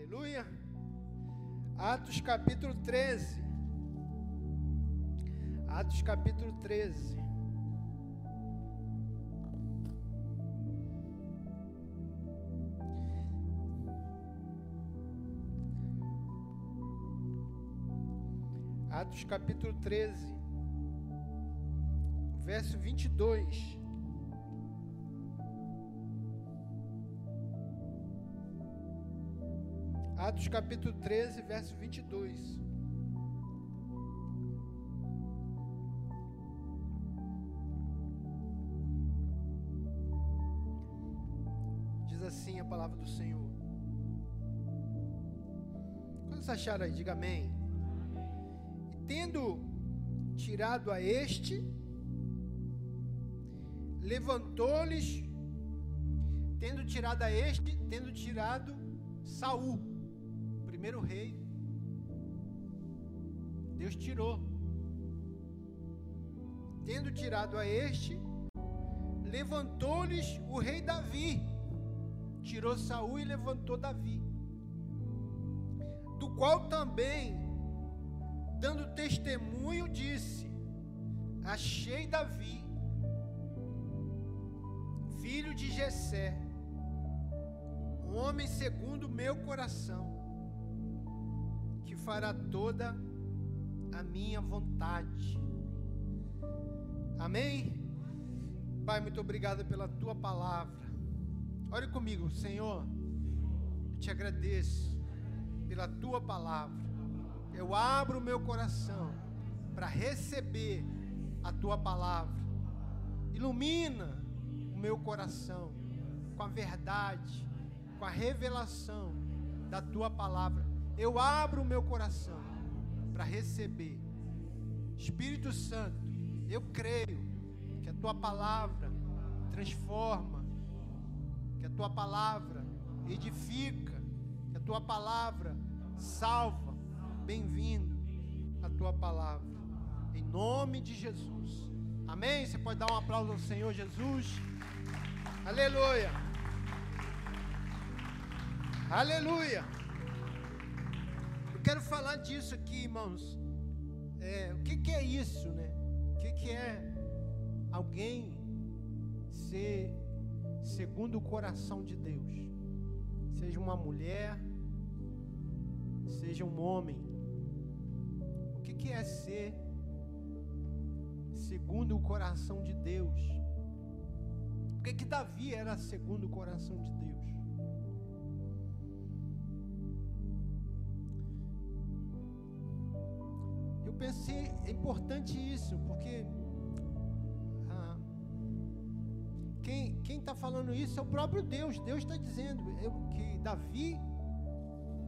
Aleluia. Atos capítulo 13. Atos capítulo 13. Atos capítulo 13, verso 22. Atos capítulo 13, verso 22. Diz assim a palavra do Senhor. Quando você achar aí, diga amém. E tendo tirado a este, levantou-lhes, tendo tirado a este, tendo tirado Saul primeiro rei. Deus tirou. Tendo tirado a este, levantou-lhes o rei Davi. Tirou Saul e levantou Davi. Do qual também, dando testemunho, disse: Achei Davi, filho de Jessé, homem segundo o meu coração fará toda a minha vontade. Amém? Pai, muito obrigado pela tua palavra. Ore comigo, Senhor. Eu te agradeço pela tua palavra. Eu abro o meu coração para receber a tua palavra. Ilumina o meu coração com a verdade, com a revelação da tua palavra eu abro o meu coração para receber. Espírito Santo, eu creio que a tua palavra transforma, que a tua palavra edifica, que a tua palavra salva. Bem-vindo a tua palavra, em nome de Jesus. Amém? Você pode dar um aplauso ao Senhor Jesus. Aleluia. Aleluia. Eu quero falar disso aqui, irmãos. É, o que, que, é isso, né? O que, que é alguém ser segundo o coração de Deus? Seja uma mulher, seja um homem. O que, que é ser segundo o coração de Deus? Por que, que Davi era segundo o coração de Deus? Pensei, é importante isso, porque ah, quem está falando isso é o próprio Deus. Deus está dizendo eu, que Davi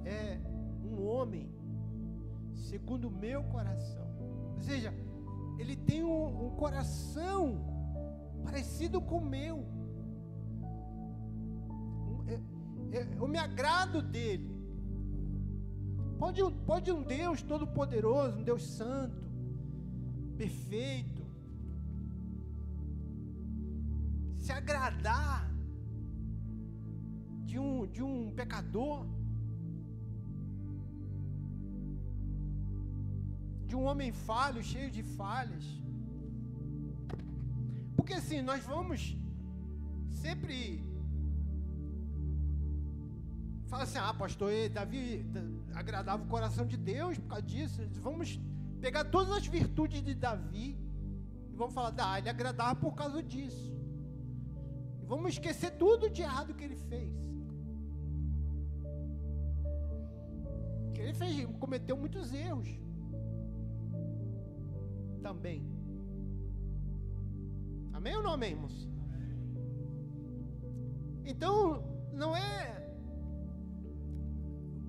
é um homem segundo o meu coração. Ou seja, ele tem um, um coração parecido com o meu. eu me agrado dele. Pode, pode um Deus todo-poderoso, um Deus santo, perfeito, se agradar de um, de um pecador, de um homem falho, cheio de falhas. Porque assim, nós vamos sempre fala assim: ah, pastor, Davi agradava o coração de Deus por causa disso. Vamos pegar todas as virtudes de Davi e vamos falar: ah, ele agradava por causa disso. E vamos esquecer tudo de errado que ele fez. Que ele fez, cometeu muitos erros. Também. Amém ou não amém, irmãos? Então, não é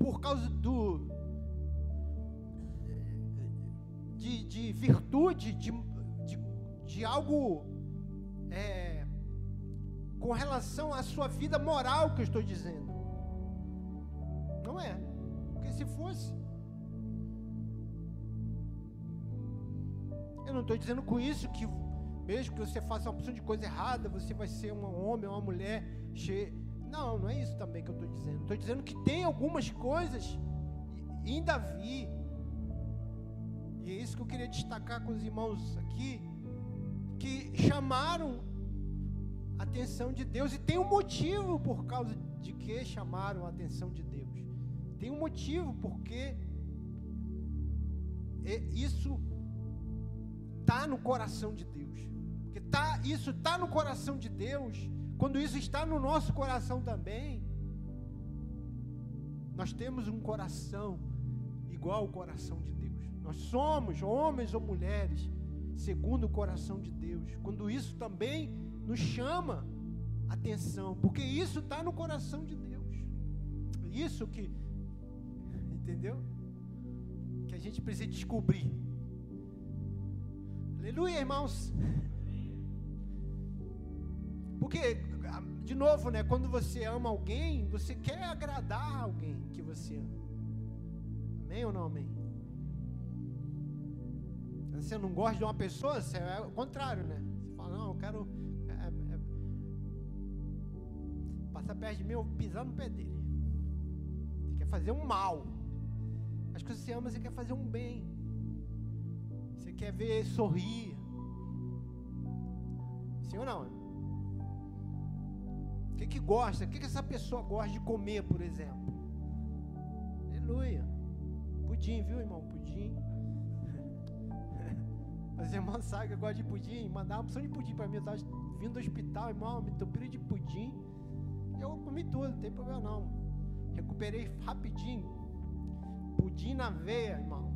por causa do de, de virtude, de, de, de algo é, com relação à sua vida moral que eu estou dizendo. Não é. Porque se fosse. Eu não estou dizendo com isso que, mesmo que você faça uma opção de coisa errada, você vai ser um homem, uma mulher cheia. Não, não é isso também que eu estou dizendo. Estou dizendo que tem algumas coisas em Davi, e é isso que eu queria destacar com os irmãos aqui, que chamaram a atenção de Deus, e tem um motivo por causa de que chamaram a atenção de Deus. Tem um motivo porque isso está no coração de Deus. Porque tá, isso está no coração de Deus, quando isso está no nosso coração também, nós temos um coração igual ao coração de Deus. Nós somos homens ou mulheres segundo o coração de Deus. Quando isso também nos chama atenção, porque isso está no coração de Deus. Isso que, entendeu? Que a gente precisa descobrir. Aleluia, irmãos. Porque, de novo, né? Quando você ama alguém, você quer agradar alguém que você ama. Amém ou não amém? Você não gosta de uma pessoa, você é o contrário, né? Você fala, não, eu quero é, é, passar perto de mim, eu pisar no pé dele. Você quer fazer um mal. As coisas que você ama, você quer fazer um bem. Você quer ver sorrir. Sim ou não? Que, que gosta? O que, que essa pessoa gosta de comer, por exemplo? Aleluia. Pudim, viu, irmão? Pudim. Mas irmão sabe que eu gosto de pudim. Mandar uma opção de pudim para mim. Eu estava vindo do hospital, irmão, me entupiram de pudim. Eu comi tudo, não tem problema não. Recuperei rapidinho. Pudim na veia, irmão.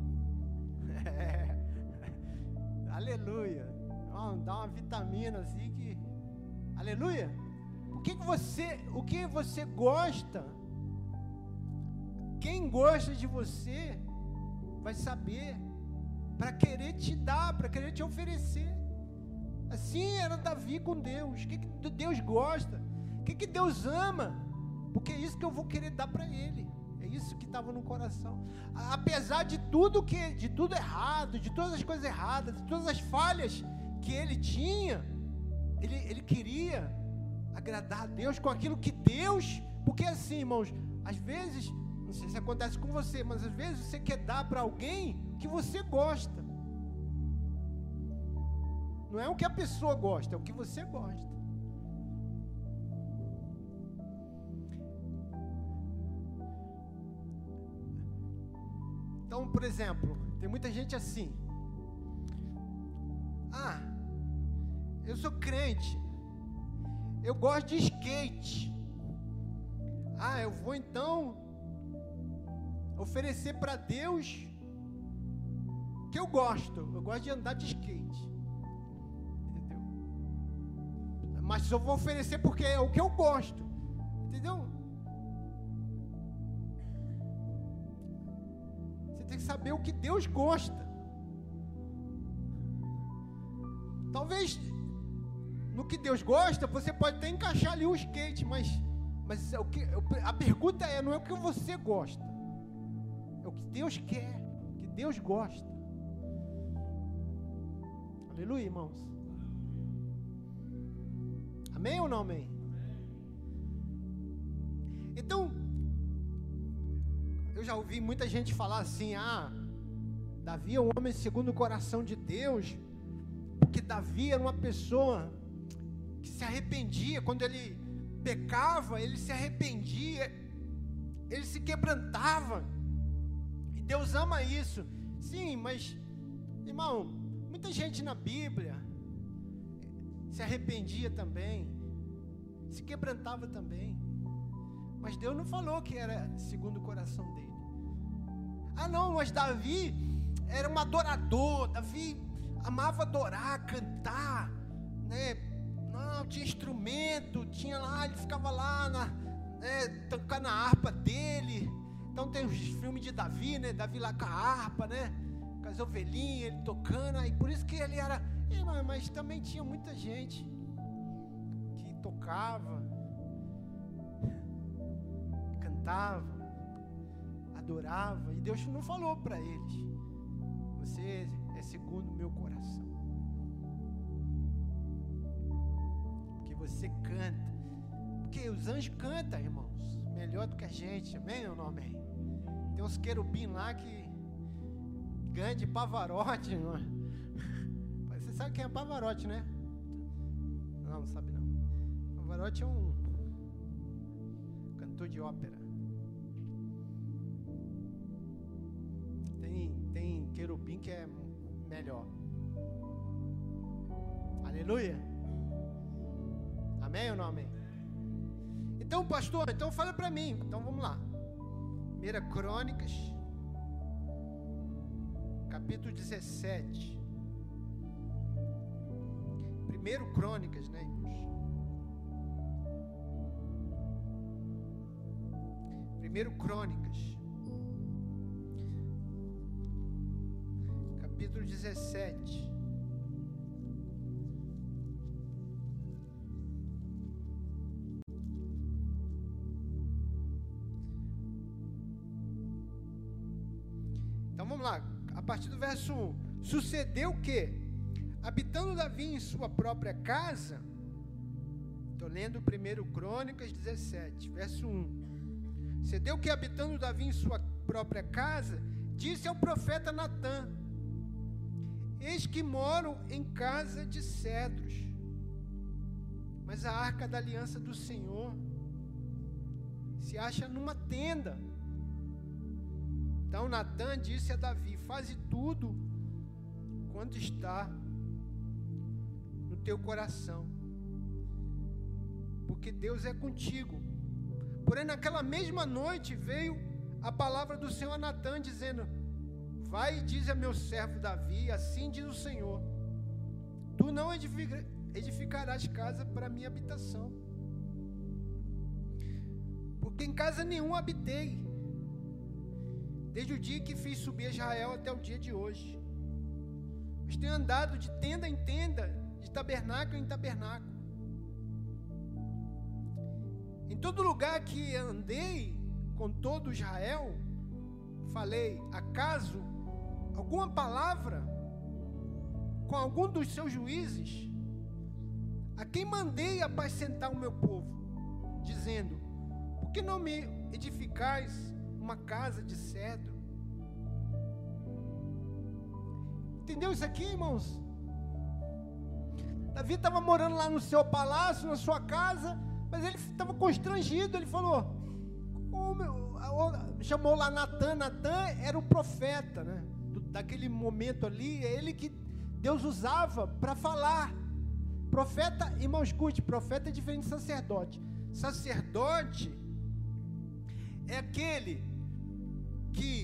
É. Aleluia. Irmão, dá uma vitamina assim que. Aleluia. O que, que você, o que você gosta? Quem gosta de você vai saber para querer te dar, para querer te oferecer. Assim era Davi com Deus. O que, que Deus gosta? O que, que Deus ama? Porque é isso que eu vou querer dar para Ele. É isso que estava no coração. Apesar de tudo que, de tudo errado, de todas as coisas erradas, de todas as falhas que ele tinha, ele, ele queria agradar a Deus com aquilo que Deus, porque assim, irmãos, às vezes não sei se acontece com você, mas às vezes você quer dar para alguém que você gosta. Não é o que a pessoa gosta, é o que você gosta. Então, por exemplo, tem muita gente assim. Ah, eu sou crente. Eu gosto de skate. Ah, eu vou então oferecer para Deus que eu gosto. Eu gosto de andar de skate. Entendeu? Mas eu vou oferecer porque é o que eu gosto. Entendeu? Você tem que saber o que Deus gosta. Que Deus gosta, você pode até encaixar ali o skate, mas, mas é o que, a pergunta é, não é o que você gosta é o que Deus quer, o que Deus gosta. Aleluia, irmãos. Amém ou não amém? Então, eu já ouvi muita gente falar assim: ah, Davi é um homem segundo o coração de Deus, porque Davi era uma pessoa se arrependia quando ele pecava, ele se arrependia, ele se quebrantava. Deus ama isso. Sim, mas, irmão, muita gente na Bíblia se arrependia também, se quebrantava também. Mas Deus não falou que era segundo o coração dele. Ah, não, mas Davi era um adorador. Davi amava adorar, cantar, né? Não, tinha instrumento, tinha lá, ele ficava lá na, né, tocar na harpa dele. Então tem os filmes de Davi, né? Davi lá com a harpa, né? Com as ovelhinhas, ele tocando. E por isso que ele era. Mas também tinha muita gente que tocava, cantava, adorava. E Deus não falou para eles: Você é segundo o meu coração. Você canta, Porque os anjos cantam, irmãos, melhor do que a gente, amém ou não amém? Tem uns querubim lá que ganha de Pavarotti, não é? Você sabe quem é Pavarotti, né? Não, não sabe não. Pavarotti é um cantor de ópera. Tem, tem querubim que é melhor. Aleluia. Amém ou não amém? Então, pastor, então fala para mim. Então vamos lá. Primeira Crônicas, capítulo 17. Primeiro Crônicas, né, irmãos? Primeiro Crônicas, capítulo 17. Verso 1. Sucedeu que, habitando Davi em sua própria casa, estou lendo 1 Crônicas 17, verso 1. Sucedeu que, habitando Davi em sua própria casa, disse ao profeta Natã: Eis que moro em casa de cedros, mas a arca da aliança do Senhor se acha numa tenda. Então Natã disse a Davi: Faze tudo quanto está no teu coração, porque Deus é contigo. Porém, naquela mesma noite veio a palavra do Senhor a Natã, dizendo: Vai e diz a meu servo Davi: Assim diz o Senhor: Tu não edificarás casa para minha habitação, porque em casa nenhum habitei, desde o dia que fiz subir Israel até o dia de hoje. Mas tenho andado de tenda em tenda, de tabernáculo em tabernáculo. Em todo lugar que andei com todo Israel, falei: acaso alguma palavra com algum dos seus juízes, a quem mandei apacentar o meu povo, dizendo: Por que não me edificais uma casa de cedro? Entendeu isso aqui, irmãos? Davi estava morando lá no seu palácio, na sua casa, mas ele estava constrangido. Ele falou: oh, chamou lá Natan. Natan era o profeta, né? daquele momento ali, é ele que Deus usava para falar. Profeta, irmão, escute: profeta é diferente de sacerdote. Sacerdote é aquele que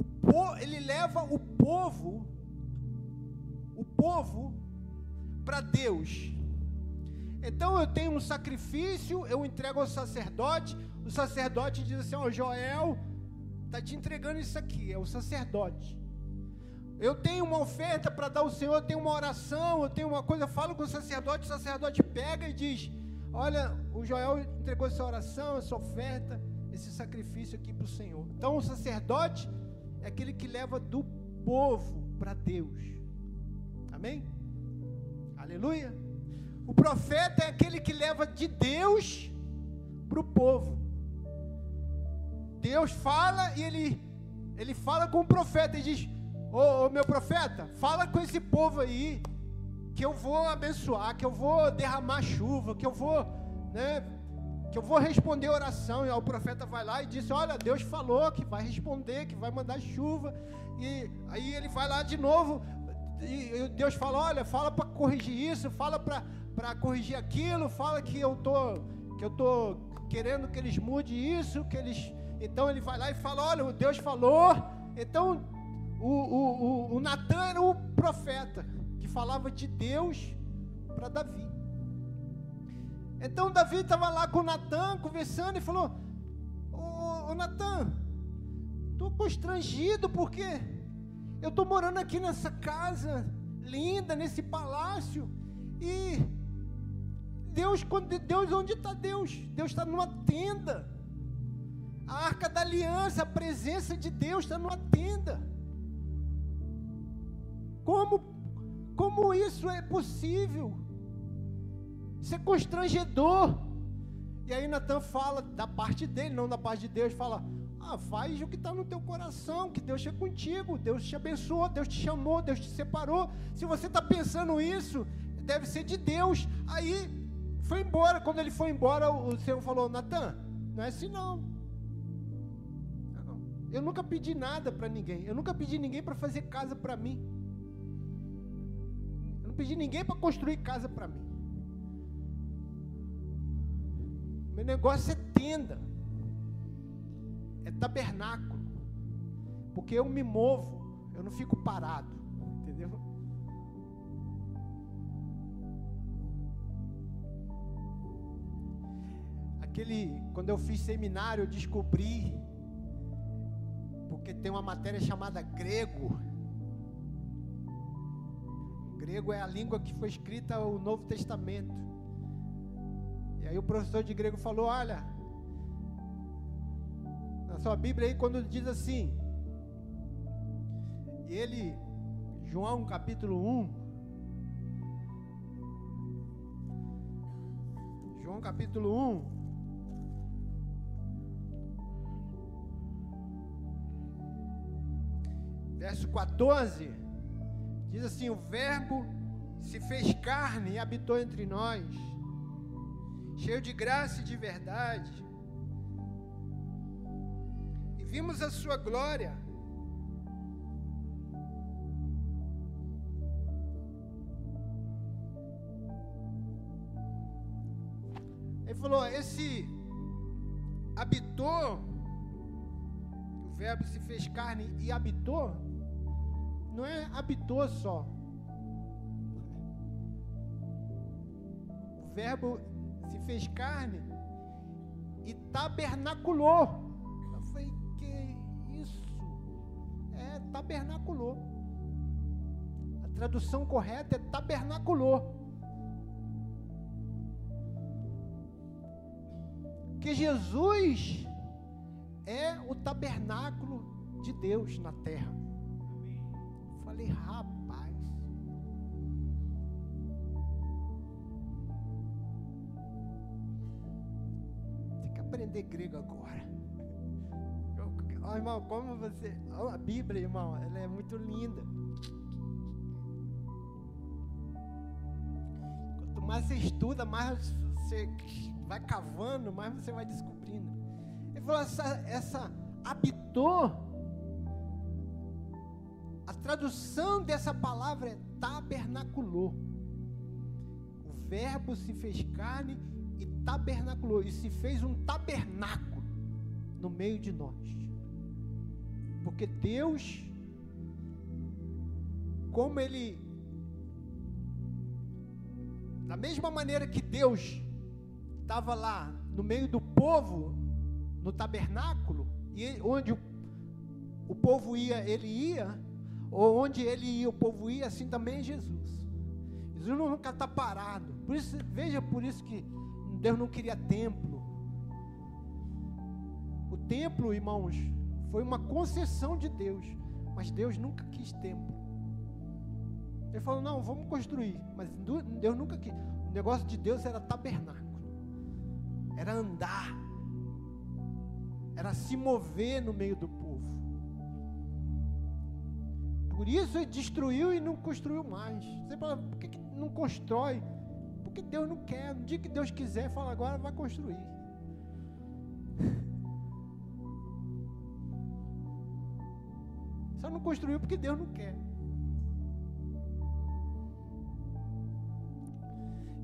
o po, ele leva o povo, o povo para Deus. Então eu tenho um sacrifício, eu entrego ao sacerdote, o sacerdote diz assim: Ó oh, Joel, está te entregando isso aqui, é o sacerdote. Eu tenho uma oferta para dar ao Senhor, eu tenho uma oração, eu tenho uma coisa, eu falo com o sacerdote, o sacerdote pega e diz: Olha, o Joel entregou essa oração, essa oferta, esse sacrifício aqui para o Senhor. Então o sacerdote é aquele que leva do povo para Deus. Amém? Aleluia. O profeta é aquele que leva de Deus para o povo. Deus fala e ele, ele fala com o profeta e diz: Ô oh, meu profeta, fala com esse povo aí, que eu vou abençoar, que eu vou derramar chuva, que eu vou, né, que eu vou responder oração. E o profeta vai lá e diz: Olha, Deus falou que vai responder, que vai mandar chuva. E aí ele vai lá de novo. E Deus fala: Olha, fala para corrigir isso, fala para corrigir aquilo, fala que eu tô que eu tô querendo que eles mudem isso, que eles então ele vai lá e fala, olha, Deus falou. Então o, o, o, o Natan era o profeta que falava de Deus para Davi. Então Davi estava lá com Natan conversando e falou: Ô, ô Natan, estou constrangido porque eu estou morando aqui nessa casa linda, nesse palácio, e Deus, Deus, onde está Deus? Deus está numa tenda. A arca da aliança, a presença de Deus está numa tenda. Como, como isso é possível? Isso é constrangedor. E aí Natan fala da parte dele, não da parte de Deus, fala: ah, faz o que está no teu coração, que Deus é contigo, Deus te abençoou, Deus te chamou, Deus te separou. Se você está pensando isso, deve ser de Deus. Aí foi embora. Quando ele foi embora, o Senhor falou: Natan, não é assim não. Eu nunca pedi nada para ninguém. Eu nunca pedi ninguém para fazer casa para mim. Eu não pedi ninguém para construir casa para mim. Meu negócio é tenda. É tabernáculo. Porque eu me movo, eu não fico parado, entendeu? Aquele, quando eu fiz seminário, eu descobri porque tem uma matéria chamada grego. Grego é a língua que foi escrita o Novo Testamento. E aí o professor de grego falou: Olha, na sua Bíblia aí, quando diz assim, ele, João capítulo 1, João capítulo 1, verso 14, diz assim: O Verbo se fez carne e habitou entre nós, cheio de graça e de verdade, e vimos a sua glória. Ele falou: Esse habitou, o Verbo se fez carne e habitou não é habitou só. O verbo se fez carne e tabernaculou. Eu falei, que isso? É tabernaculou. A tradução correta é tabernaculou. Que Jesus é o tabernáculo de Deus na terra falei, rapaz. Aprender grego agora. Oh, irmão, como você. Oh, a Bíblia, irmão, ela é muito linda. Quanto mais você estuda, mais você vai cavando, mais você vai descobrindo. Ele falou: essa, essa habitou a tradução dessa palavra é tabernaculou. O verbo se fez carne tabernaculou. E se fez um tabernáculo no meio de nós. Porque Deus, como Ele, da mesma maneira que Deus estava lá no meio do povo, no tabernáculo, e onde o, povo ia, ele ia, ou onde ele ia, o povo ia, assim também é Jesus. Jesus nunca está parado. Por isso, veja por isso que Deus não queria templo. O templo, irmãos, foi uma concessão de Deus. Mas Deus nunca quis templo. Ele falou, não, vamos construir. Mas Deus nunca quis. O negócio de Deus era tabernáculo. Era andar. Era se mover no meio do povo. Por isso ele destruiu e não construiu mais. Você fala, por que, que não constrói? Porque Deus não quer. No dia que Deus quiser, fala agora, vai construir. Só não construiu porque Deus não quer.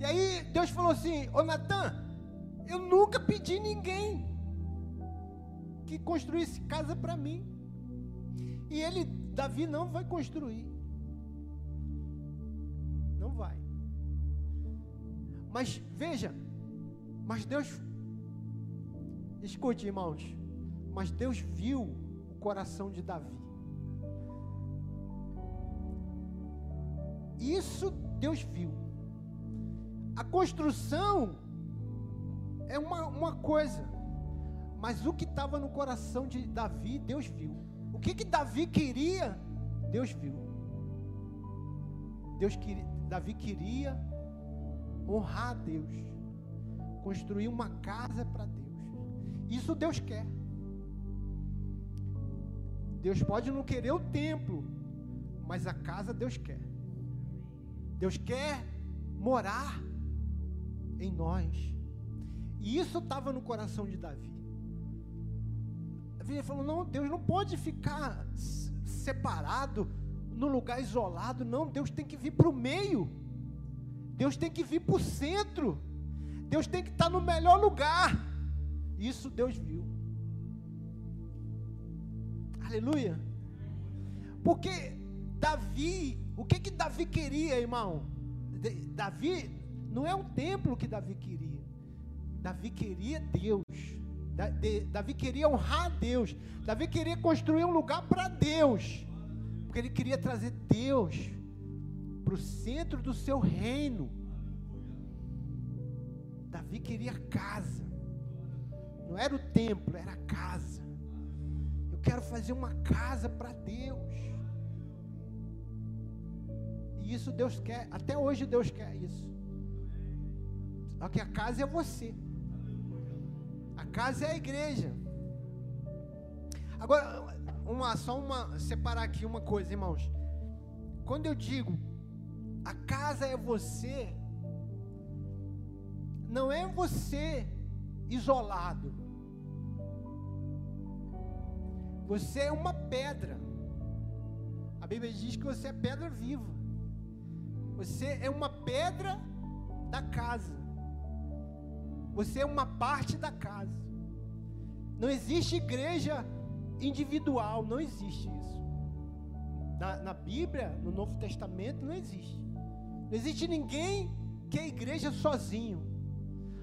E aí Deus falou assim: Ô Natan, eu nunca pedi ninguém que construísse casa para mim. E ele, Davi, não vai construir. Não vai. Mas veja, mas Deus, escute, irmãos, mas Deus viu o coração de Davi. Isso Deus viu. A construção é uma, uma coisa, mas o que estava no coração de Davi, Deus viu que, que Davi queria, Deus viu. Deus queria, Davi queria honrar a Deus, construir uma casa para Deus. Isso Deus quer. Deus pode não querer o templo, mas a casa Deus quer. Deus quer morar em nós. E isso estava no coração de Davi. Davi falou: não, Deus não pode ficar separado, no lugar isolado, não. Deus tem que vir para o meio. Deus tem que vir para o centro. Deus tem que estar no melhor lugar. Isso Deus viu. Aleluia. Porque Davi, o que que Davi queria, irmão? Davi não é um templo que Davi queria. Davi queria Deus. Davi queria honrar Deus. Davi queria construir um lugar para Deus. Porque ele queria trazer Deus para o centro do seu reino. Davi queria casa. Não era o templo, era a casa. Eu quero fazer uma casa para Deus. E isso Deus quer, até hoje Deus quer isso. Só que a casa é você. A casa é a igreja. Agora, uma, só uma, separar aqui uma coisa, irmãos. Quando eu digo a casa é você, não é você isolado. Você é uma pedra. A Bíblia diz que você é pedra viva. Você é uma pedra da casa. Você é uma parte da casa. Não existe igreja individual, não existe isso. Na, na, Bíblia, no Novo Testamento, não existe. Não existe ninguém que é igreja sozinho.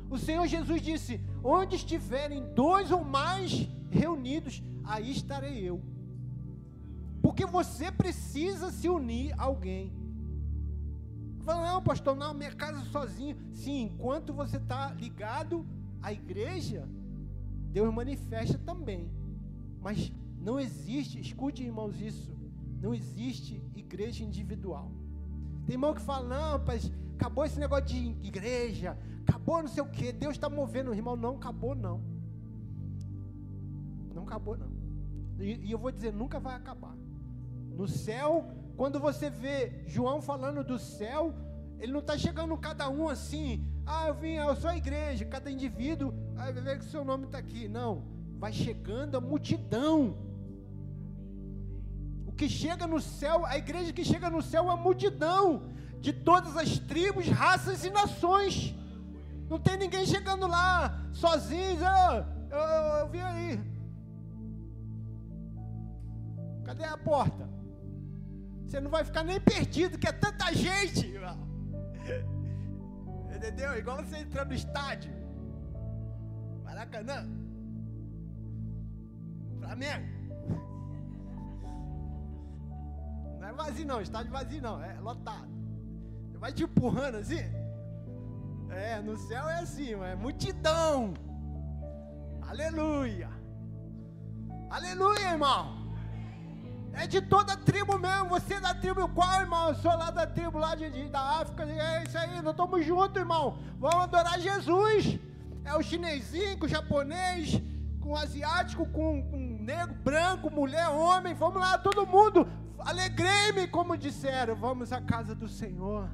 O Senhor Jesus disse: Onde estiverem dois ou mais reunidos, aí estarei eu. Porque você precisa se unir a alguém. Fala, não, pastor, não, minha casa sozinho. Sim, enquanto você está ligado à igreja, Deus manifesta também. Mas não existe, escute irmãos isso, não existe igreja individual. Tem irmão que fala, não, mas acabou esse negócio de igreja, acabou não sei o que, Deus está movendo, irmão, não acabou não. Não acabou não. E, e eu vou dizer, nunca vai acabar. No céu quando você vê João falando do céu, ele não está chegando cada um assim, ah, eu vim, eu sou a igreja, cada indivíduo, ah, ver que seu nome está aqui. Não, vai chegando a multidão. Que chega no céu, a igreja que chega no céu é a multidão de todas as tribos, raças e nações. Não tem ninguém chegando lá sozinho, oh, eu, eu, eu aí. Cadê a porta? Você não vai ficar nem perdido, que é tanta gente. Entendeu? Igual você entrar no estádio. Maracanã. Flamengo. É vazio não, estádio vazio não, é lotado. Você vai te empurrando assim. É, no céu é assim, é multidão. Aleluia. Aleluia, irmão. É de toda a tribo mesmo. Você é da tribo qual, irmão? Eu sou lá da tribo lá de, de da África. É isso aí, nós estamos juntos, irmão. Vamos adorar Jesus. É o chinesinho, com o japonês, com o asiático, com, com negro, branco, mulher, homem. Vamos lá, todo mundo. Alegrei-me, como disseram. Vamos à casa do Senhor.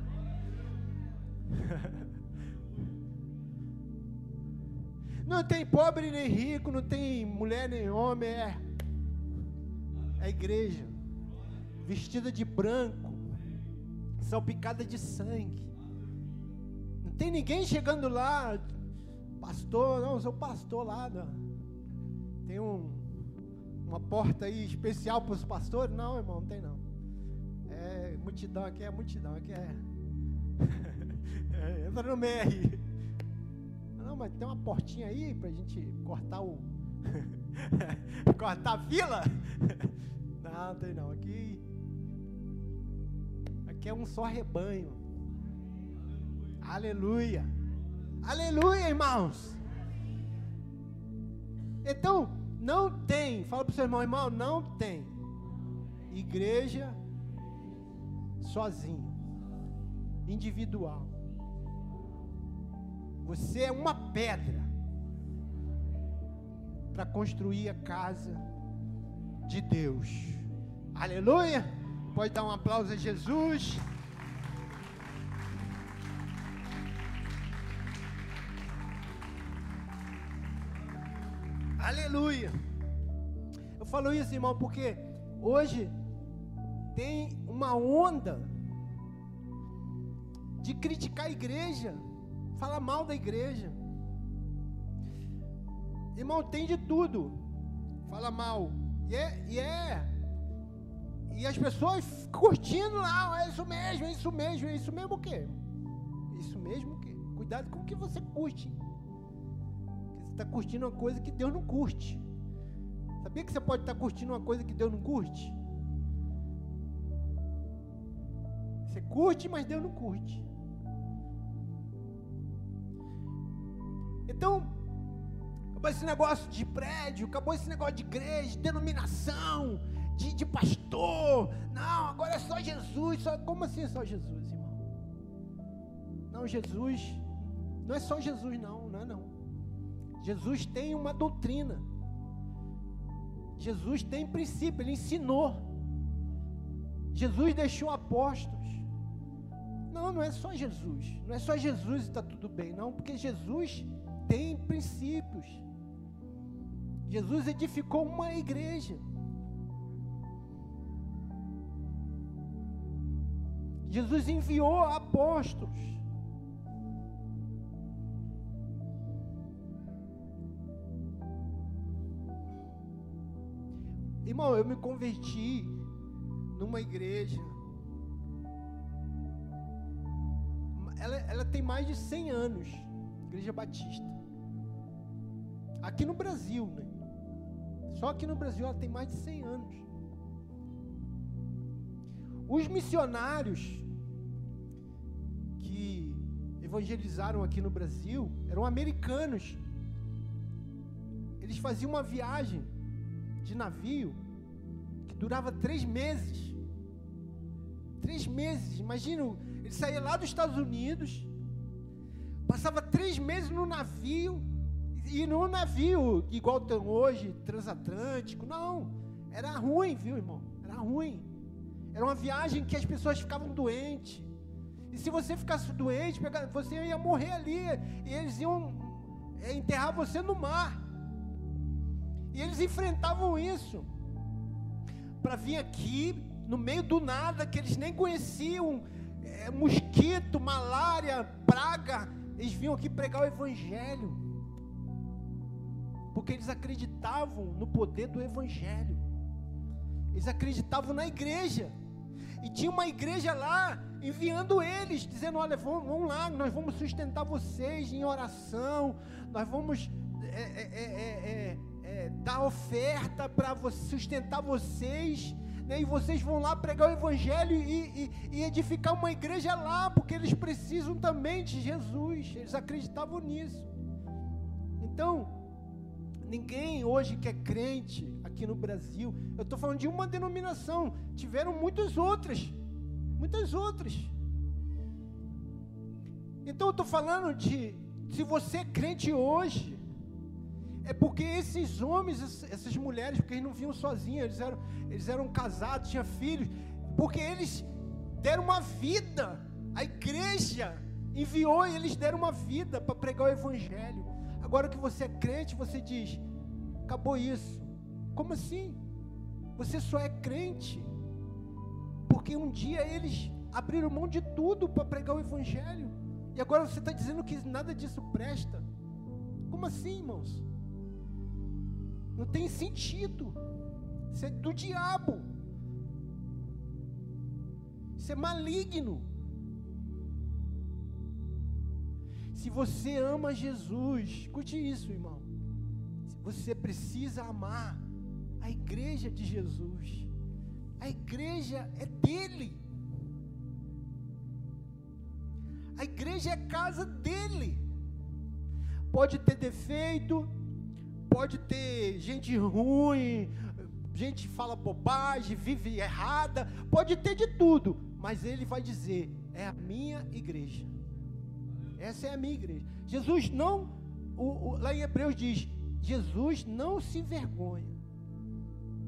Não tem pobre nem rico, não tem mulher nem homem, é é a igreja, vestida de branco, salpicada de sangue. Não tem ninguém chegando lá, pastor, não, eu sou pastor lá. Não. Tem um, uma porta aí especial para os pastores? Não, irmão, não tem não. É multidão, aqui é multidão, aqui é. é entra no meio aí. Não, mas tem uma portinha aí para a gente cortar o. cortar a fila? Não, tem não. Aqui, aqui é um só rebanho. Aleluia. Aleluia, irmãos. Então, não tem. Fala para o seu irmão, irmão, não tem. Igreja sozinho. Individual. Você é uma pedra para construir a casa de Deus. Aleluia! Pode dar um aplauso a Jesus. Aleluia! Eu falo isso, irmão, porque hoje tem uma onda de criticar a igreja, falar mal da igreja. Irmão, tem de tudo. Fala mal. E é, e é. E as pessoas curtindo lá, é isso mesmo, é isso mesmo, é isso mesmo o quê? Isso mesmo o quê? Cuidado com o que você curte. Está curtindo uma coisa que Deus não curte. Sabia que você pode estar tá curtindo uma coisa que Deus não curte? Você curte, mas Deus não curte. Então, acabou esse negócio de prédio, acabou esse negócio de igreja, de denominação, de, de pastor. Não, agora é só Jesus. Só, como assim é só Jesus, irmão? Não, Jesus, não é só Jesus, não, não é não. Jesus tem uma doutrina. Jesus tem princípio, ele ensinou. Jesus deixou apóstolos. Não, não é só Jesus. Não é só Jesus e está tudo bem, não, porque Jesus tem princípios. Jesus edificou uma igreja. Jesus enviou apóstolos. Irmão, eu me converti numa igreja ela, ela tem mais de 100 anos, Igreja Batista. Aqui no Brasil, né? Só aqui no Brasil ela tem mais de 100 anos. Os missionários que evangelizaram aqui no Brasil eram americanos. Eles faziam uma viagem de navio que durava três meses. Três meses, imagina ele saía lá dos Estados Unidos, passava três meses no navio, e no navio, igual tem hoje, transatlântico, não, era ruim, viu, irmão? Era ruim. Era uma viagem que as pessoas ficavam doentes. E se você ficasse doente, você ia morrer ali. E eles iam é, enterrar você no mar. E eles enfrentavam isso. Para vir aqui, no meio do nada, que eles nem conheciam, é, mosquito, malária, praga, eles vinham aqui pregar o Evangelho, porque eles acreditavam no poder do Evangelho, eles acreditavam na igreja, e tinha uma igreja lá enviando eles, dizendo: Olha, vamos, vamos lá, nós vamos sustentar vocês em oração, nós vamos é, é, é, dar oferta para sustentar vocês né, e vocês vão lá pregar o Evangelho e, e, e edificar uma igreja lá, porque eles precisam também de Jesus, eles acreditavam nisso. Então, ninguém hoje que é crente aqui no Brasil, eu estou falando de uma denominação, tiveram muitas outras, muitas outras. Então eu estou falando de, se você é crente hoje, é porque esses homens, essas mulheres, porque eles não vinham sozinhos, eles eram, eles eram casados, tinham filhos, porque eles deram uma vida, a igreja enviou e eles deram uma vida para pregar o evangelho. Agora que você é crente, você diz: acabou isso. Como assim? Você só é crente porque um dia eles abriram mão de tudo para pregar o evangelho. E agora você está dizendo que nada disso presta. Como assim, irmãos? Não tem sentido. Isso é do diabo. Isso é maligno. Se você ama Jesus, escute isso, irmão. Você precisa amar a igreja de Jesus. A igreja é dele. A igreja é casa dele. Pode ter defeito, pode ter gente ruim, gente fala bobagem, vive errada, pode ter de tudo, mas ele vai dizer: é a minha igreja. Essa é a minha igreja. Jesus não, o, o, lá em Hebreus diz: Jesus não se envergonha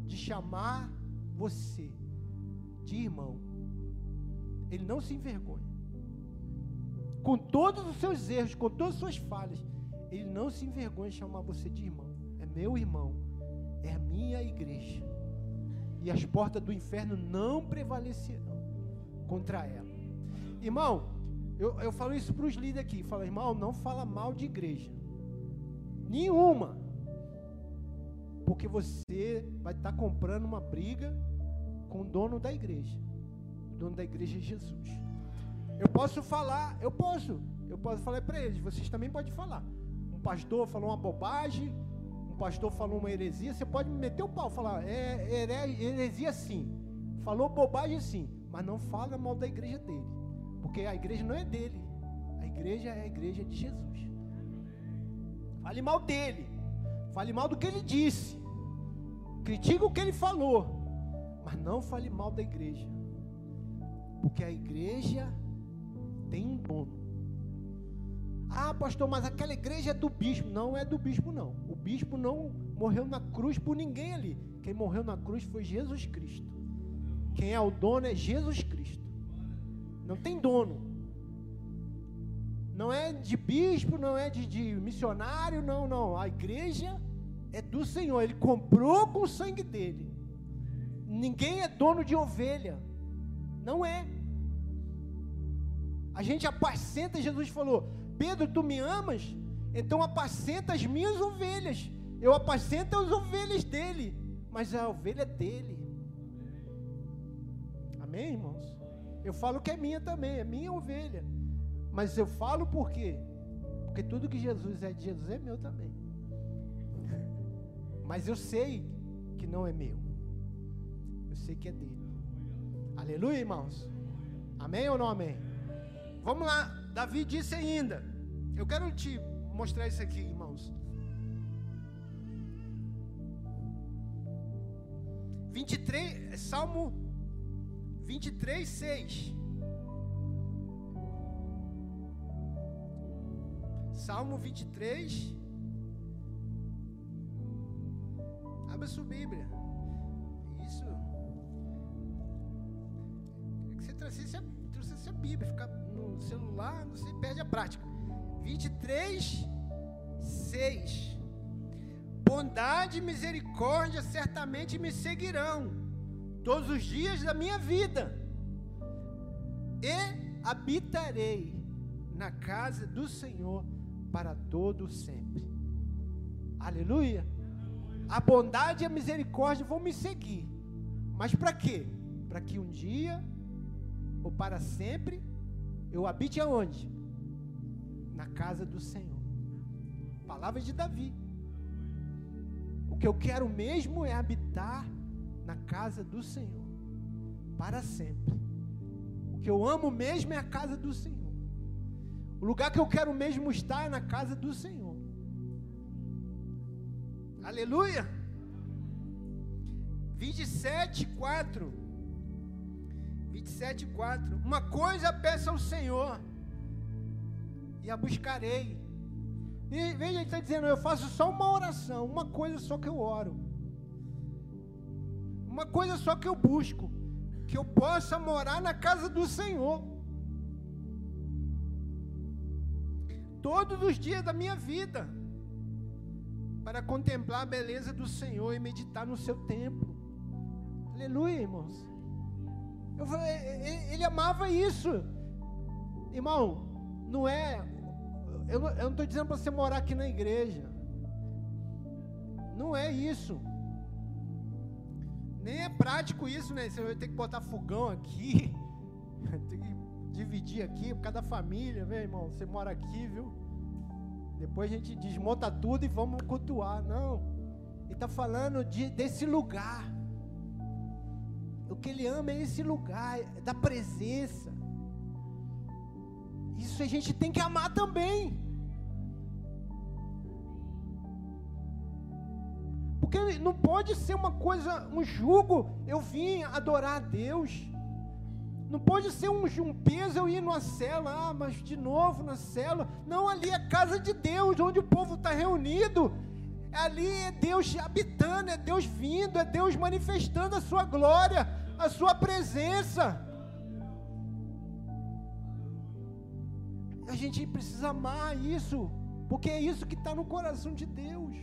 de chamar você de irmão. Ele não se envergonha. Com todos os seus erros, com todas as suas falhas, ele não se envergonha de chamar você de irmão. Meu irmão, é a minha igreja. E as portas do inferno não prevalecerão contra ela. Irmão, eu, eu falo isso para os líderes aqui. Fala, irmão, não fala mal de igreja. Nenhuma. Porque você vai estar tá comprando uma briga com o dono da igreja. O dono da igreja é Jesus. Eu posso falar, eu posso. Eu posso falar para eles, vocês também podem falar. Um pastor falou uma bobagem, pastor falou uma heresia, você pode meter o pau, falar, é, heresia sim. Falou bobagem sim, mas não fala mal da igreja dele. Porque a igreja não é dele. A igreja é a igreja de Jesus. Fale mal dele. Fale mal do que ele disse. Critique o que ele falou. Mas não fale mal da igreja. Porque a igreja tem um dono. Ah, pastor, mas aquela igreja é do bispo. Não é do bispo, não. O bispo não morreu na cruz por ninguém ali. Quem morreu na cruz foi Jesus Cristo. Quem é o dono é Jesus Cristo. Não tem dono. Não é de bispo, não é de, de missionário, não, não. A igreja é do Senhor. Ele comprou com o sangue dele. Ninguém é dono de ovelha. Não é. A gente apacenta, Jesus falou: Pedro, tu me amas? Então apacenta as minhas ovelhas. Eu apacento as ovelhas dele, mas a ovelha é dele. Amém, irmãos? Eu falo que é minha também, é minha ovelha. Mas eu falo por quê? Porque tudo que Jesus é de Jesus é meu também. Mas eu sei que não é meu. Eu sei que é dele. Aleluia, irmãos. Amém ou não amém? Vamos lá. Davi disse ainda. Eu quero te mostrar isso aqui, irmãos. 23, Salmo 23, 6. Salmo 23. Abra sua Bíblia. Isso. Que você trouxesse a, trouxesse a Bíblia. Ficar no celular, você perde a prática. 23, 6. Bondade e misericórdia certamente me seguirão todos os dias da minha vida, e habitarei na casa do Senhor para todo sempre. Aleluia. A bondade e a misericórdia vão me seguir. Mas para quê? Para que um dia ou para sempre eu habite aonde? Na casa do Senhor. Palavra de Davi. O que eu quero mesmo é habitar na casa do Senhor para sempre. O que eu amo mesmo é a casa do Senhor. O lugar que eu quero mesmo estar é na casa do Senhor. Aleluia. 27, 4. 27, 4. Uma coisa peço ao Senhor, a buscarei. E, veja, ele está dizendo: eu faço só uma oração, uma coisa só que eu oro. Uma coisa só que eu busco: que eu possa morar na casa do Senhor. Todos os dias da minha vida. Para contemplar a beleza do Senhor e meditar no seu templo. Aleluia, irmãos. Eu falei, ele amava isso. Irmão, não é. Eu não estou dizendo para você morar aqui na igreja. Não é isso. Nem é prático isso, né? Você vai ter que botar fogão aqui, tem que dividir aqui por cada família, meu irmão. Você mora aqui, viu? Depois a gente desmonta tudo e vamos cultuar. Não. Ele está falando de, desse lugar. O que ele ama é esse lugar, é da presença. Isso a gente tem que amar também. Porque não pode ser uma coisa, um jugo. Eu vim adorar a Deus. Não pode ser um, um peso eu ir numa cela, ah, mas de novo na cela. Não, ali é a casa de Deus, onde o povo está reunido. Ali é Deus habitando, é Deus vindo, é Deus manifestando a sua glória, a sua presença. A gente precisa amar isso, porque é isso que está no coração de Deus.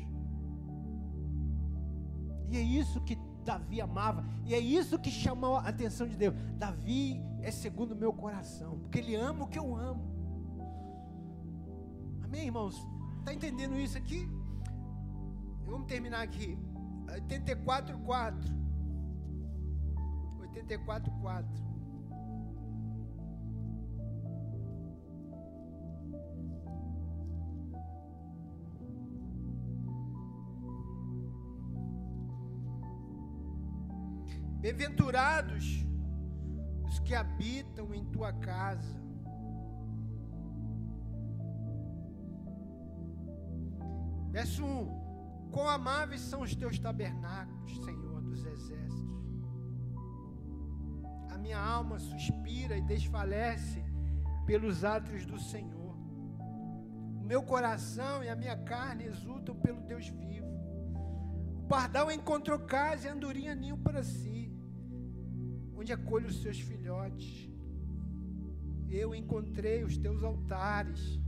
E é isso que Davi amava, e é isso que chamou a atenção de Deus. Davi é segundo o meu coração, porque ele ama o que eu amo. Amém, irmãos? Está entendendo isso aqui? Vamos terminar aqui. 84, 4. 84, 4. Bem-aventurados os que habitam em tua casa. Verso 1: Quão amáveis são os teus tabernáculos, Senhor dos exércitos. A minha alma suspira e desfalece pelos átrios do Senhor. O meu coração e a minha carne exultam pelo Deus vivo. O pardal encontrou casa e a andorinha ninho para si onde acolho os seus filhotes. Eu encontrei os teus altares,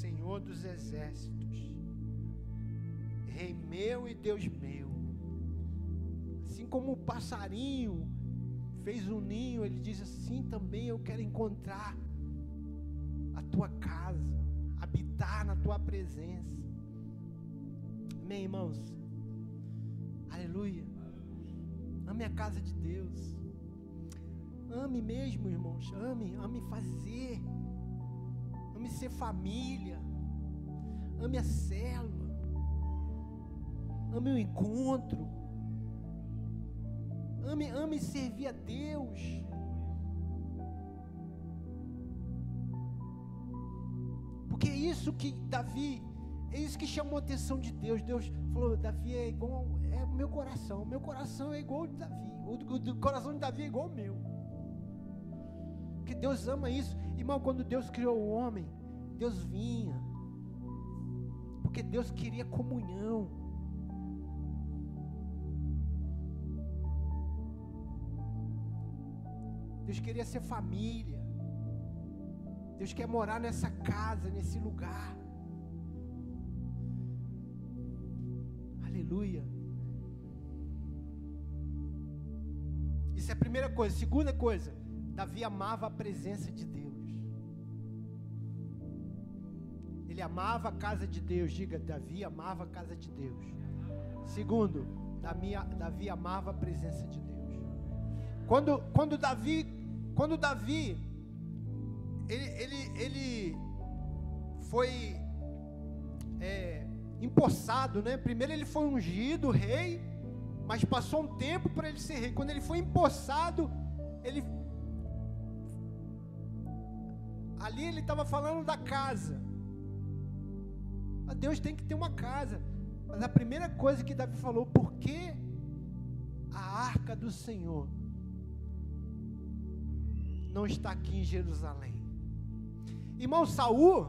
Senhor dos exércitos, Rei meu e Deus meu. Assim como o passarinho fez um ninho, ele diz assim também: Eu quero encontrar a tua casa, habitar na tua presença. Amém, irmãos? Aleluia. Ame a casa de Deus. Ame mesmo, irmãos. Ame, ame fazer. Ame ser família. Ame a célula. Ame o encontro. Ame, ame servir a Deus. Porque é isso que Davi, é isso que chamou a atenção de Deus. Deus falou: Davi é igual é o meu coração. O meu coração é igual ao de Davi. O, o, o coração de Davi é igual ao meu. Porque Deus ama isso. Irmão, quando Deus criou o homem, Deus vinha. Porque Deus queria comunhão. Deus queria ser família. Deus quer morar nessa casa, nesse lugar. Aleluia. Primeira coisa. Segunda coisa, Davi amava a presença de Deus. Ele amava a casa de Deus. Diga, Davi amava a casa de Deus. Segundo, Davi, amava a presença de Deus. Quando, quando Davi, quando Davi, ele, ele, ele foi é, empossado, né? Primeiro ele foi ungido rei, mas passou um tempo para ele ser rei. Quando ele foi empossado, ele ali ele estava falando da casa. A Deus tem que ter uma casa. Mas a primeira coisa que Davi falou, por que a arca do Senhor não está aqui em Jerusalém? Irmão Saul,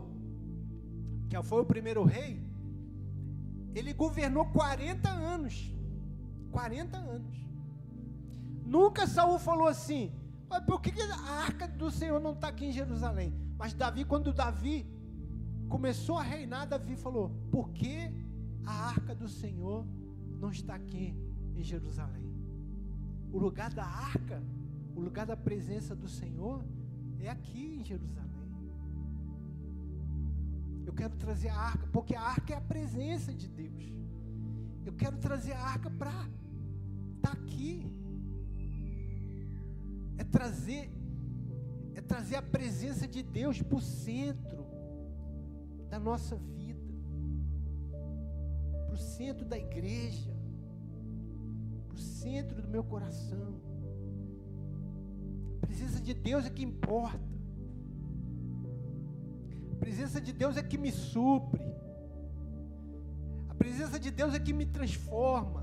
que foi o primeiro rei, ele governou 40 anos. 40 anos. Nunca Saul falou assim: por que a arca do Senhor não está aqui em Jerusalém? Mas Davi, quando Davi começou a reinar, Davi falou: por que a arca do Senhor não está aqui em Jerusalém? O lugar da arca, o lugar da presença do Senhor é aqui em Jerusalém. Eu quero trazer a arca, porque a arca é a presença de Deus. Eu quero trazer a arca para estar tá aqui. É trazer, é trazer a presença de Deus para o centro da nossa vida, para o centro da igreja, para o centro do meu coração. A presença de Deus é que importa presença de Deus é que me supre. A presença de Deus é que me transforma.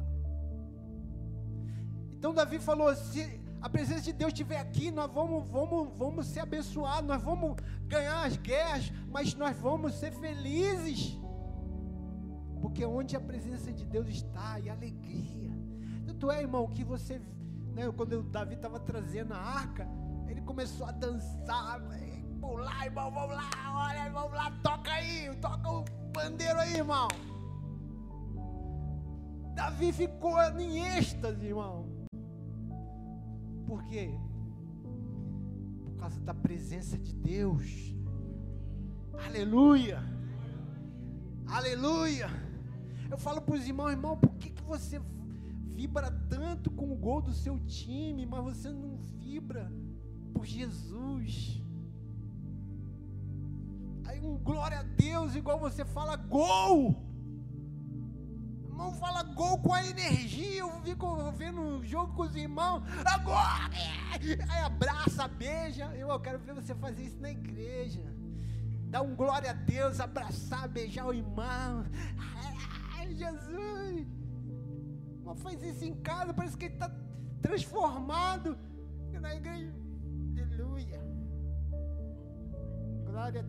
Então Davi falou: se a presença de Deus estiver aqui, nós vamos, vamos, vamos ser abençoados, nós vamos ganhar as guerras, mas nós vamos ser felizes. Porque onde a presença de Deus está, e alegria. Tanto é, irmão, que você, né, quando o Davi estava trazendo a arca, ele começou a dançar, pular, irmão, vamos lá, olha, vamos lá, toca aí, toca o bandeiro aí, irmão. Davi ficou em êxtase, irmão. Por quê? Por causa da presença de Deus. Aleluia. Aleluia. Eu falo para os irmãos, irmão, por que, que você vibra tanto com o gol do seu time, mas você não vibra por Jesus? Aí um glória a Deus, igual você fala, gol! Irmão fala gol com a energia. Eu fico vendo o jogo com os irmãos. Agora! Aí abraça, beija. Eu, eu quero ver você fazer isso na igreja. Dá um glória a Deus, abraçar, beijar o irmão. Ai, Jesus! Mas faz isso em casa, parece que ele está transformado. Na igreja. Aleluia. Glória,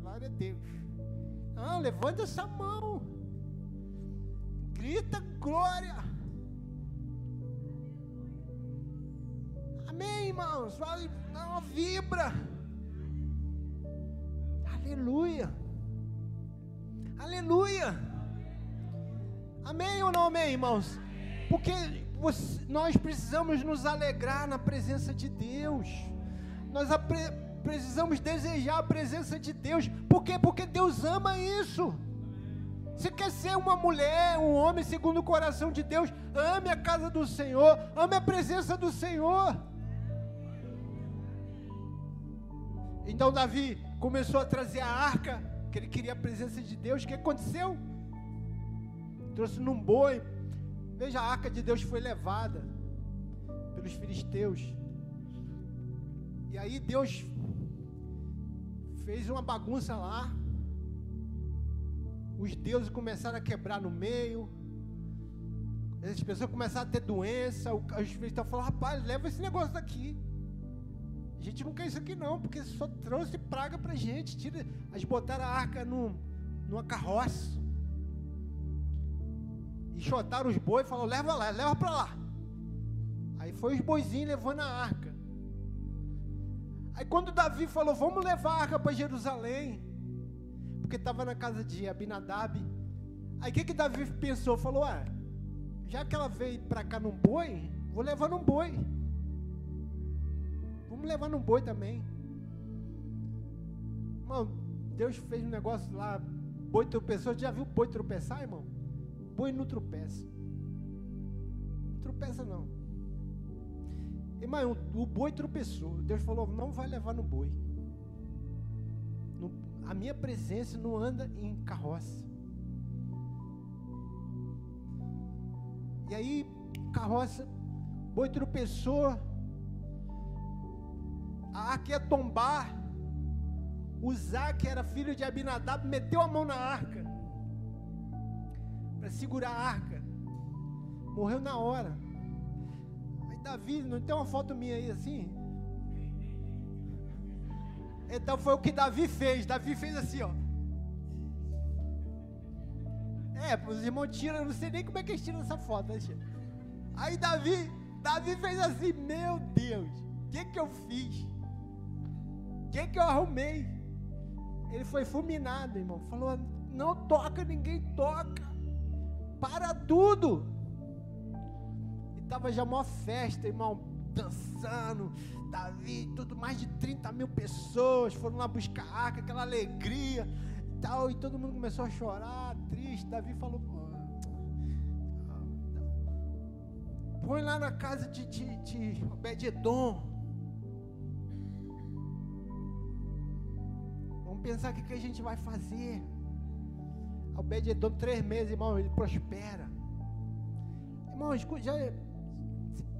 glória a Deus. Ah, levanta essa mão grita glória. Amém, irmãos. Vai, não, vibra. Aleluia. Aleluia. Amém ou não amém, irmãos? Porque você, nós precisamos nos alegrar na presença de Deus. Nós precisamos desejar a presença de Deus. Por quê? Porque Deus ama isso. Se quer ser uma mulher, um homem segundo o coração de Deus, ame a casa do Senhor, ame a presença do Senhor. Então Davi começou a trazer a arca, que ele queria a presença de Deus. O que aconteceu? Trouxe num boi. Veja, a arca de Deus foi levada pelos filisteus. E aí Deus fez uma bagunça lá os deuses começaram a quebrar no meio, as pessoas começaram a ter doença, os espíritos falaram, rapaz, leva esse negócio daqui. A gente não quer isso aqui não, porque só trouxe praga pra gente. Tira, eles botaram a arca no, numa carroça. E chotaram os bois e falaram, leva lá, leva para lá. Aí foi os boizinhos levando a arca. Aí quando Davi falou, vamos levar a arca para Jerusalém porque estava na casa de Abinadab. Aí o que, que Davi pensou? Falou: ah, já que ela veio para cá num boi, vou levar num boi. Vamos levar num boi também. Irmão, Deus fez um negócio lá, boi tropeçou. Já viu boi tropeçar, irmão? Boi não tropeça. Não tropeça não. Irmão, o boi tropeçou. Deus falou: não vai levar no boi a minha presença não anda em carroça. E aí, carroça, boi tropeçou, a arca ia tombar. O que era filho de Abinadab, meteu a mão na arca para segurar a arca. Morreu na hora. Aí Davi, não tem uma foto minha aí assim? Então foi o que Davi fez. Davi fez assim, ó. É, os irmãos tiram, não sei nem como é que eles tiram essa foto, né, Aí Davi, Davi fez assim, meu Deus, o que que eu fiz? O que que eu arrumei? Ele foi fulminado, irmão. Falou, não toca, ninguém toca. Para tudo. E tava já uma festa, irmão, dançando Davi, tudo, mais de 30 mil pessoas foram lá buscar a arca, aquela alegria e tal, e todo mundo começou a chorar, triste. Davi falou: põe lá na casa de, de, de Obed-Edom. Vamos pensar o que, que a gente vai fazer. Obed-Edom, três meses, irmão, ele prospera. Irmão, já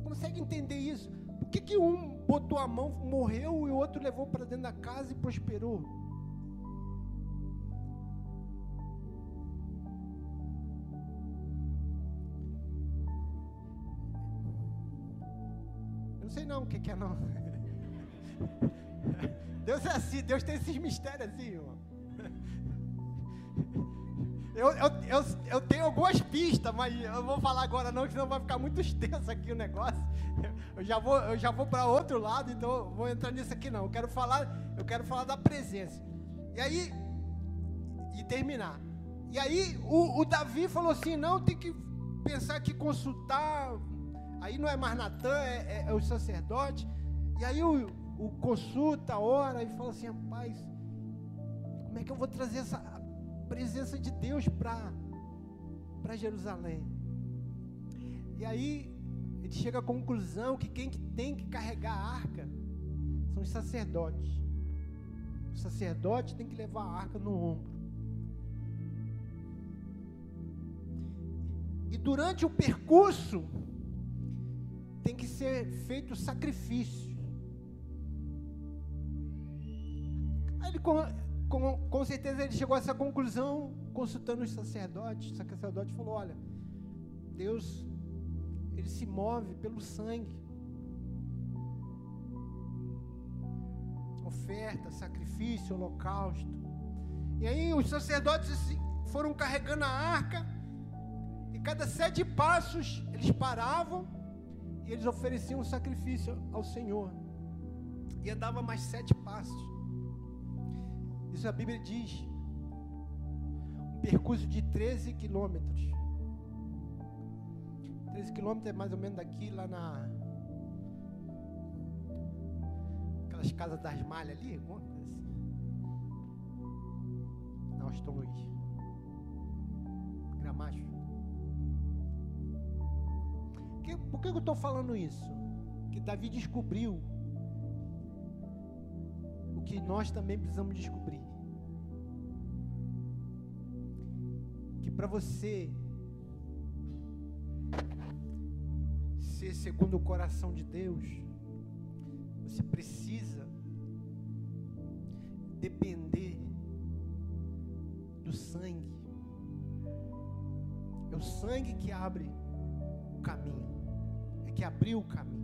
consegue entender isso? Por que, que um botou a mão, morreu, e o outro levou para dentro da casa e prosperou? não sei não o que, que é não. Deus é assim, Deus tem esses mistérios assim, irmão. Eu, eu, eu, eu, tenho algumas pistas, mas eu vou falar agora não, senão vai ficar muito extenso aqui o negócio. Eu já vou, eu já vou para outro lado, então eu vou entrar nisso aqui não. Eu quero falar, eu quero falar da presença. E aí e terminar. E aí o, o Davi falou assim, não tem que pensar que consultar. Aí não é mais Natan, é, é, é o sacerdote. E aí o, o consulta, ora e fala assim, rapaz, como é que eu vou trazer essa presença de Deus para Jerusalém? E aí ele chega à conclusão que quem tem que carregar a arca são os sacerdotes. O sacerdote tem que levar a arca no ombro. E durante o percurso tem que ser feito sacrifício. ele, com, com, certeza ele chegou a essa conclusão consultando os sacerdotes. O sacerdote falou: Olha, Deus, ele se move pelo sangue. Oferta, sacrifício, holocausto. E aí os sacerdotes foram carregando a arca, e cada sete passos eles paravam e eles ofereciam um sacrifício ao Senhor. E andava mais sete passos. Isso a Bíblia diz. Um percurso de 13 quilômetros. 13 quilômetros é mais ou menos daqui, lá na. Aquelas casas das malhas ali, alguma coisa assim. Não, Aston Luiz. Gramacho. por que eu estou falando isso? Que Davi descobriu o que nós também precisamos descobrir. Para você ser segundo o coração de Deus, você precisa depender do sangue. É o sangue que abre o caminho, é que abriu o caminho.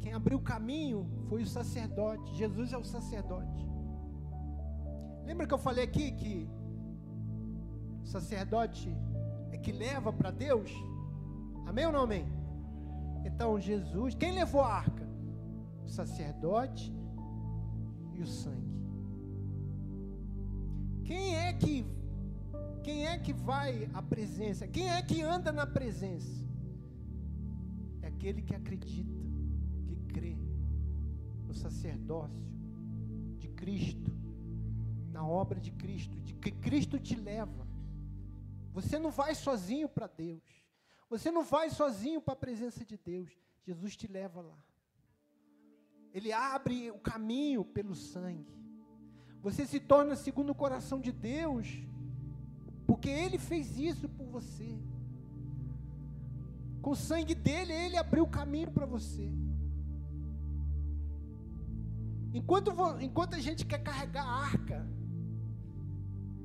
Quem abriu o caminho foi o sacerdote. Jesus é o sacerdote. Lembra que eu falei aqui que o sacerdote é que leva para Deus? Amém ou não amém? Então Jesus, quem levou a arca? O sacerdote e o sangue. Quem é que quem é que vai à presença? Quem é que anda na presença? É aquele que acredita, que crê no sacerdócio de Cristo, na obra de Cristo, de que Cristo te leva. Você não vai sozinho para Deus. Você não vai sozinho para a presença de Deus. Jesus te leva lá. Ele abre o caminho pelo sangue. Você se torna segundo o coração de Deus, porque Ele fez isso por você. Com o sangue dele, Ele abriu o caminho para você. Enquanto, enquanto a gente quer carregar a arca,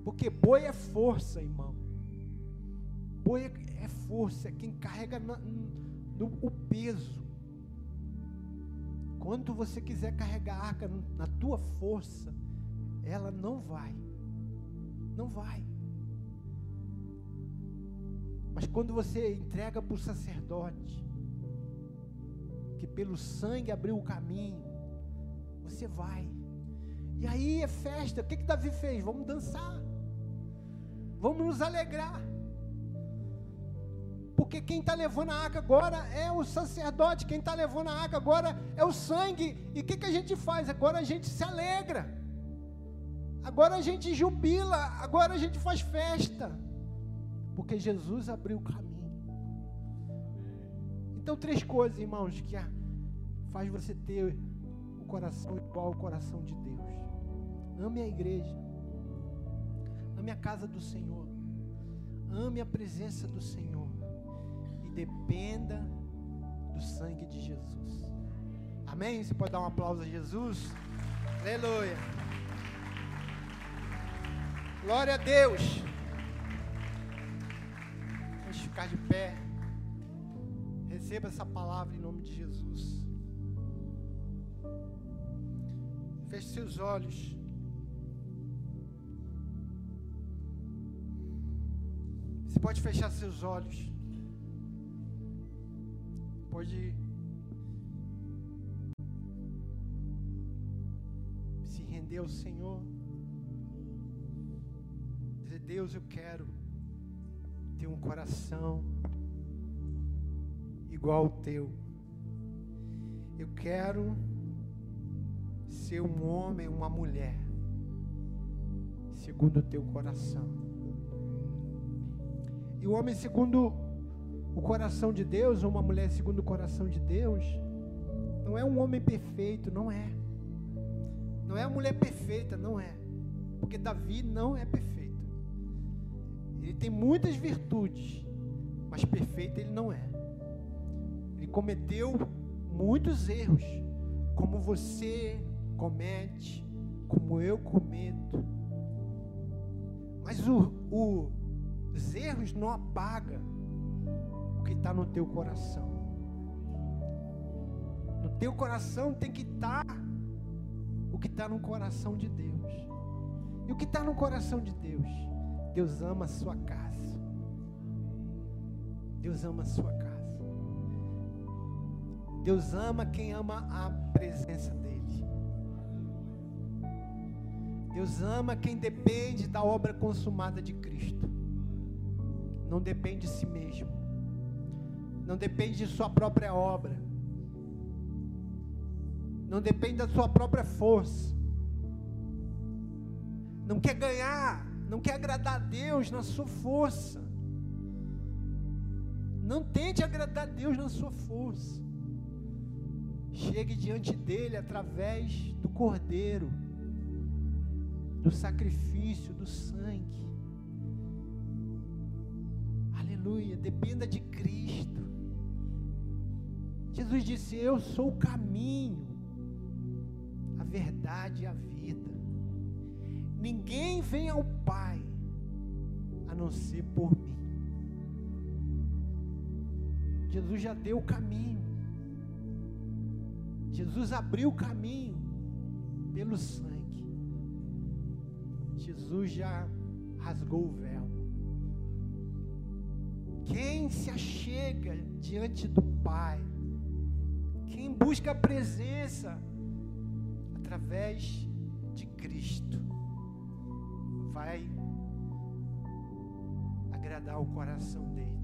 porque boi é força, irmão boi é força, é quem carrega na, no, o peso. Quando você quiser carregar a arca na tua força, ela não vai. Não vai. Mas quando você entrega para o sacerdote, que pelo sangue abriu o caminho, você vai. E aí é festa. O que, que Davi fez? Vamos dançar. Vamos nos alegrar. Porque quem está levando a arca agora é o sacerdote, quem está levando a arca agora é o sangue. E o que, que a gente faz? Agora a gente se alegra, agora a gente jubila, agora a gente faz festa, porque Jesus abriu o caminho. Então, três coisas, irmãos, que faz você ter o coração igual ao coração de Deus. Ame a igreja, ame a casa do Senhor, ame a presença do Senhor dependa do sangue de Jesus. Amém? Você pode dar um aplauso a Jesus? Aleluia. Glória a Deus. Vamos ficar de pé. Receba essa palavra em nome de Jesus. Feche seus olhos. Você pode fechar seus olhos. Pode se render ao Senhor. Dizer, Deus, eu quero ter um coração igual ao teu. Eu quero ser um homem, uma mulher, segundo o teu coração. E o homem segundo o coração de Deus, ou uma mulher segundo o coração de Deus, não é um homem perfeito, não é. Não é a mulher perfeita, não é. Porque Davi não é perfeito. Ele tem muitas virtudes, mas perfeito ele não é. Ele cometeu muitos erros, como você, comete, como eu cometo. Mas o, o, os erros não apagam o que está no teu coração. No teu coração tem que estar tá o que está no coração de Deus. E o que está no coração de Deus? Deus ama a sua casa. Deus ama a sua casa. Deus ama quem ama a presença dele. Deus ama quem depende da obra consumada de Cristo. Não depende de si mesmo. Não depende de sua própria obra. Não depende da sua própria força. Não quer ganhar, não quer agradar a Deus na sua força. Não tente agradar a Deus na sua força. Chegue diante dele através do Cordeiro do sacrifício, do sangue. Aleluia, dependa de Cristo. Jesus disse: Eu sou o caminho, a verdade e a vida. Ninguém vem ao Pai a não ser por mim. Jesus já deu o caminho. Jesus abriu o caminho pelo sangue. Jesus já rasgou o véu. Quem se achega diante do Pai, quem busca a presença através de Cristo, vai agradar o coração dele.